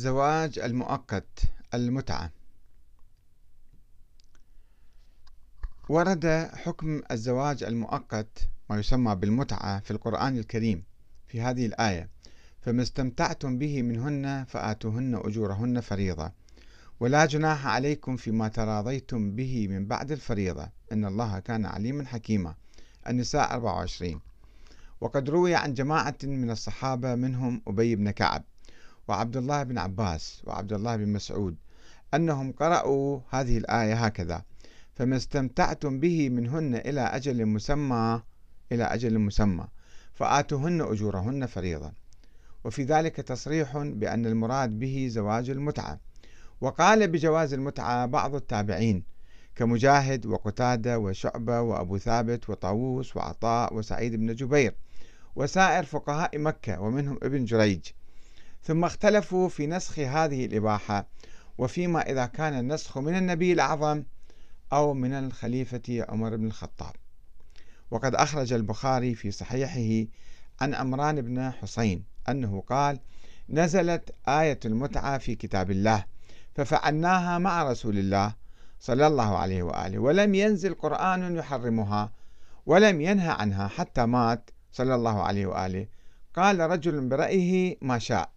زواج المؤقت المتعة. ورد حكم الزواج المؤقت ما يسمى بالمتعة في القرآن الكريم في هذه الآية فما استمتعتم به منهن فآتوهن أجورهن فريضة ولا جناح عليكم فيما تراضيتم به من بعد الفريضة إن الله كان عليما حكيما. النساء 24 وقد روي عن جماعة من الصحابة منهم أبي بن كعب. وعبد الله بن عباس وعبد الله بن مسعود أنهم قرأوا هذه الآية هكذا. فما استمتعتم به منهن إلى أجل مسمى إلى أجل مسمى. فآتوهن أجورهن فريضة. وفي ذلك تصريح بأن المراد به زواج المتعة. وقال بجواز المتعة بعض التابعين كمجاهد وقتادة وشعبة وأبو ثابت وطاووس وعطاء وسعيد بن جبير وسائر فقهاء مكة ومنهم ابن جريج. ثم اختلفوا في نسخ هذه الإباحة وفيما إذا كان النسخ من النبي الأعظم أو من الخليفة عمر بن الخطاب. وقد أخرج البخاري في صحيحه عن عمران بن حسين أنه قال نزلت آية المتعة في كتاب الله ففعلناها مع رسول الله صلى الله عليه وآله ولم ينزل قرآن يحرمها ولم ينهى عنها حتى مات صلى الله عليه وآله. قال رجل برأيه ما شاء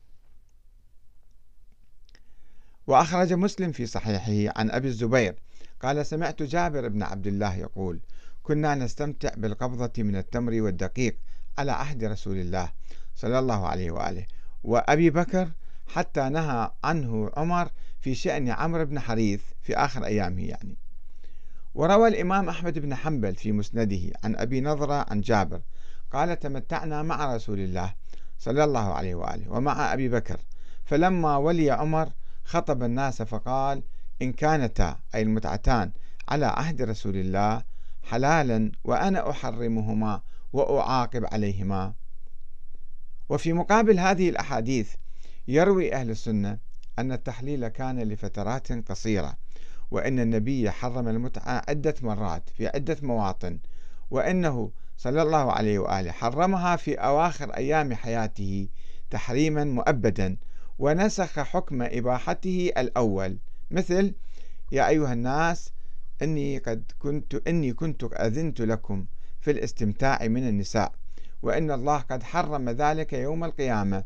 وأخرج مسلم في صحيحه عن أبي الزبير. قال سمعت جابر بن عبد الله يقول كنا نستمتع بالقبضة من التمر والدقيق على عهد رسول الله صلى الله عليه وآله. وأبي بكر حتى نهى عنه عمر في شأن عمرو بن حريث في آخر أيامه يعني. وروى الإمام أحمد بن حنبل في مسنده عن أبي نظرة عن جابر. قال تمتعنا مع رسول الله صلى الله عليه وآله ومع أبي بكر. فلما ولي عمر خطب الناس فقال إن كانتا أي المتعتان على عهد رسول الله حلالا وأنا أحرمهما وأعاقب عليهما. وفي مقابل هذه الأحاديث يروي أهل السنة أن التحليل كان لفترات قصيرة وأن النبي حرم المتعة عدة مرات في عدة مواطن وأنه صلى الله عليه وآله حرمها في أواخر أيام حياته تحريما مؤبدا ونسخ حكم إباحته الأول. مثل يا أيها الناس إني قد كنت إني كنت أذنت لكم في الاستمتاع من النساء وإن الله قد حرم ذلك يوم القيامة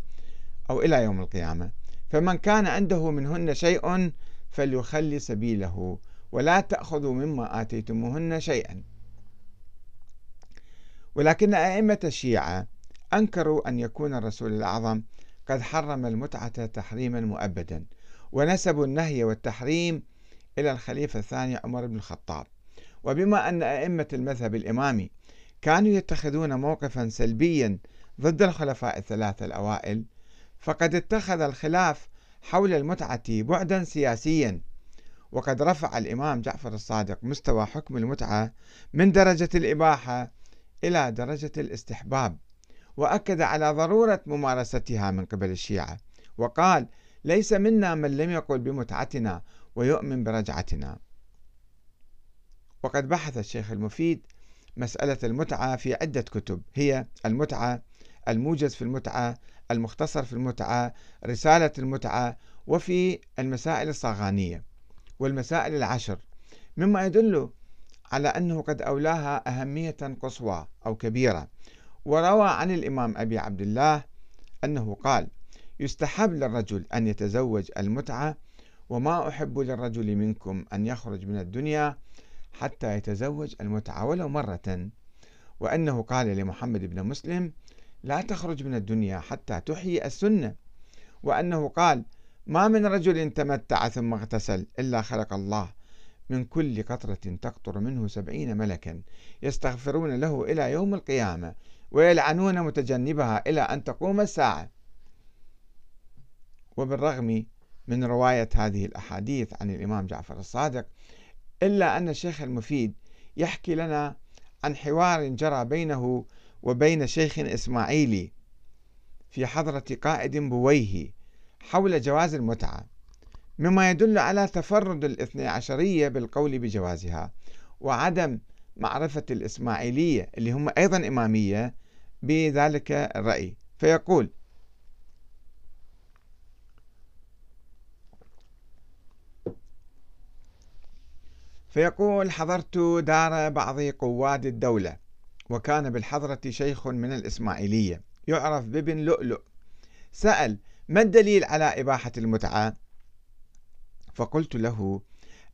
أو إلى يوم القيامة. فمن كان عنده منهن شيء فليخلي سبيله ولا تأخذوا مما آتيتموهن شيئا. ولكن أئمة الشيعة أنكروا أن يكون الرسول الأعظم قد حرم المتعة تحريما مؤبدا ونسبوا النهي والتحريم إلى الخليفة الثاني عمر بن الخطاب. وبما أن أئمة المذهب الإمامي كانوا يتخذون موقفا سلبيا ضد الخلفاء الثلاثة الأوائل فقد اتخذ الخلاف حول المتعة بعدا سياسيا. وقد رفع الإمام جعفر الصادق مستوى حكم المتعة من درجة الإباحة إلى درجة الاستحباب. وأكد على ضرورة ممارستها من قبل الشيعة وقال ليس منا من لم يقل بمتعتنا ويؤمن برجعتنا. وقد بحث الشيخ المفيد مسألة المتعة في عدة كتب هي المتعة الموجز في المتعة المختصر في المتعة رسالة المتعة وفي المسائل الصاغانية والمسائل العشر مما يدل على أنه قد أولاها أهمية قصوى أو كبيرة. وروى عن الإمام أبي عبد الله أنه قال يستحب للرجل أن يتزوج المتعة وما أحب للرجل منكم أن يخرج من الدنيا حتى يتزوج المتعة ولو مرة وأنه قال لمحمد بن مسلم لا تخرج من الدنيا حتى تحيي السنة وأنه قال ما من رجل تمتع ثم اغتسل إلا خلق الله من كل قطرة تقطر منه سبعين ملكا يستغفرون له إلى يوم القيامة ويلعنون متجنبها إلى أن تقوم الساعة. وبالرغم من رواية هذه الأحاديث عن الإمام جعفر الصادق إلا أن الشيخ المفيد يحكي لنا عن حوار جرى بينه وبين شيخ إسماعيلي في حضرة قائد بويه حول جواز المتعة مما يدل على تفرد الاثني عشرية بالقول بجوازها وعدم معرفة الإسماعيلية اللي هم أيضا إمامية بذلك الرأي فيقول فيقول حضرت دار بعض قواد الدولة وكان بالحضرة شيخ من الإسماعيلية يعرف بابن لؤلؤ سأل ما الدليل على إباحة المتعة؟ فقلت له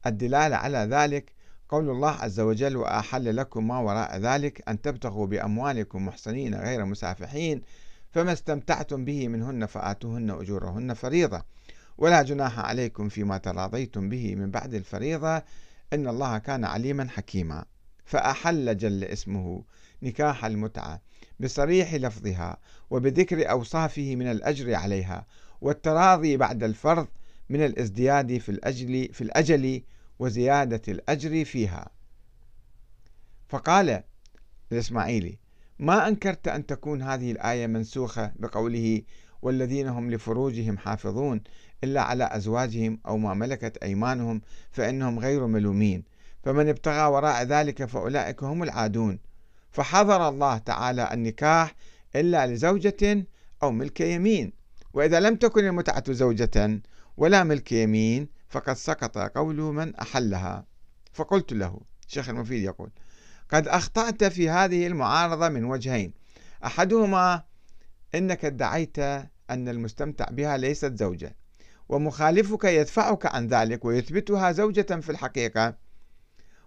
الدلالة على ذلك قول الله عز وجل وأحل لكم ما وراء ذلك أن تبتغوا بأموالكم محصنين غير مسافحين فما استمتعتم به منهن فآتوهن أجورهن فريضة. ولا جناح عليكم فيما تراضيتم به من بعد الفريضة. إن الله كان عليما حكيما. فأحل جل اسمه نكاح المتعة بصريح لفظها وبذكر أوصافه من الأجر عليها والتراضي بعد الفرض من الازدياد في الأجل في الأجل وزيادة الأجر فيها. فقال الإسماعيلي ما أنكرت أن تكون هذه الآية منسوخة بقوله والذين هم لفروجهم حافظون إلا على أزواجهم أو ما ملكت أيمانهم فإنهم غير ملومين. فمن ابتغى وراء ذلك فأولئك هم العادون. فحظر الله تعالى النكاح إلا لزوجة أو ملك يمين. وإذا لم تكن المتعة زوجة ولا ملك يمين فقد سقط قول من أحلها. فقلت له شيخ المفيد يقول قد أخطأت في هذه المعارضة من وجهين. أحدهما أنك ادعيت أن المستمتع بها ليست زوجة ومخالفك يدفعك عن ذلك ويثبتها زوجة في الحقيقة.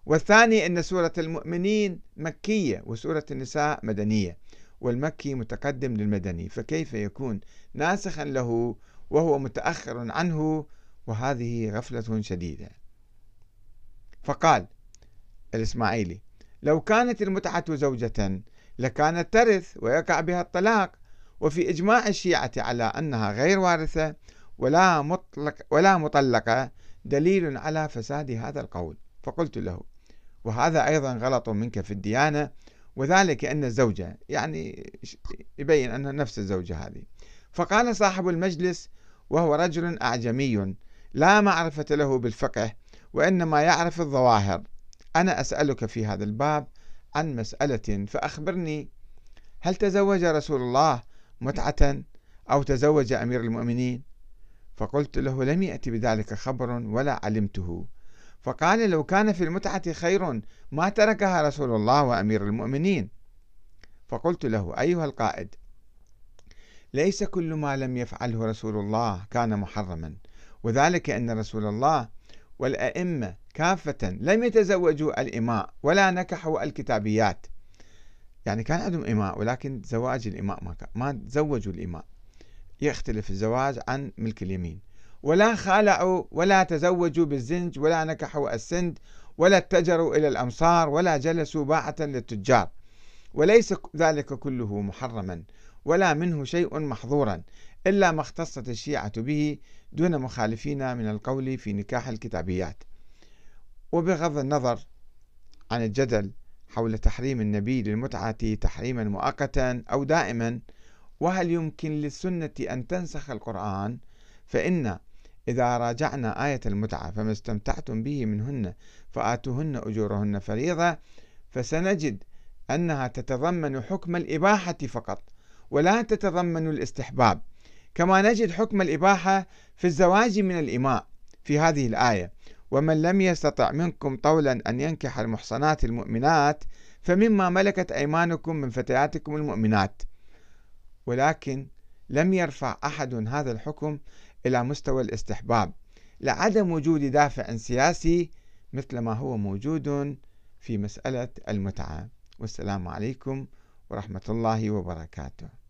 والثاني أن سورة المؤمنين مكية وسورة النساء مدنية والمكي متقدم للمدني فكيف يكون ناسخا له وهو متأخر عنه وهذه غفلة شديدة. فقال الإسماعيلي لو كانت المتعة زوجة لكانت ترث ويقع بها الطلاق وفي إجماع الشيعة على أنها غير وارثة ولا مطلق ولا مطلقة دليل على فساد هذا القول. فقلت له وهذا أيضا غلط منك في الديانة وذلك أن الزوجة يعني يبين أنها نفس الزوجة هذه. فقال صاحب المجلس وهو رجل أعجمي لا معرفة له بالفقه وإنما يعرف الظواهر. أنا أسألك في هذا الباب عن مسألة فأخبرني. هل تزوج رسول الله متعة أو تزوج أمير المؤمنين؟ فقلت له لم يأتي بذلك خبر ولا علمته. فقال لو كان في المتعة خير ما تركها رسول الله وأمير المؤمنين. فقلت له أيها القائد ليس كل ما لم يفعله رسول الله كان محرما. وذلك أن رسول الله والأئمة كافة لم يتزوجوا الإماء ولا نكحوا الكتابيات. يعني كان عندهم إماء ولكن زواج الإماء ما, كان ما تزوجوا الإماء. يختلف الزواج عن ملك اليمين. ولا خالعوا ولا تزوجوا بالزنج ولا نكحوا السند ولا اتجروا إلى الأمصار ولا جلسوا باعة للتجار. وليس ذلك كله محرما ولا منه شيء محظورا. إلا ما اختصت الشيعة به دون مخالفين من القول في نكاح الكتابيات. وبغض النظر عن الجدل حول تحريم النبي للمتعة تحريما مؤقتا أو دائما وهل يمكن للسنة أن تنسخ القرآن؟ فإن إذا راجعنا آية المتعة فما استمتعتم به منهن فآتوهن أجورهن فريضة فسنجد أنها تتضمن حكم الإباحة فقط ولا تتضمن الاستحباب. كما نجد حكم الإباحة في الزواج من الإماء في هذه الآية. ومن لم يستطع منكم طولا أن ينكح المحصنات المؤمنات فمما ملكت أيمانكم من فتياتكم المؤمنات. ولكن لم يرفع أحد هذا الحكم إلى مستوى الاستحباب. لعدم وجود دافع سياسي مثل ما هو موجود في مسألة المتعة. والسلام عليكم ورحمة الله وبركاته.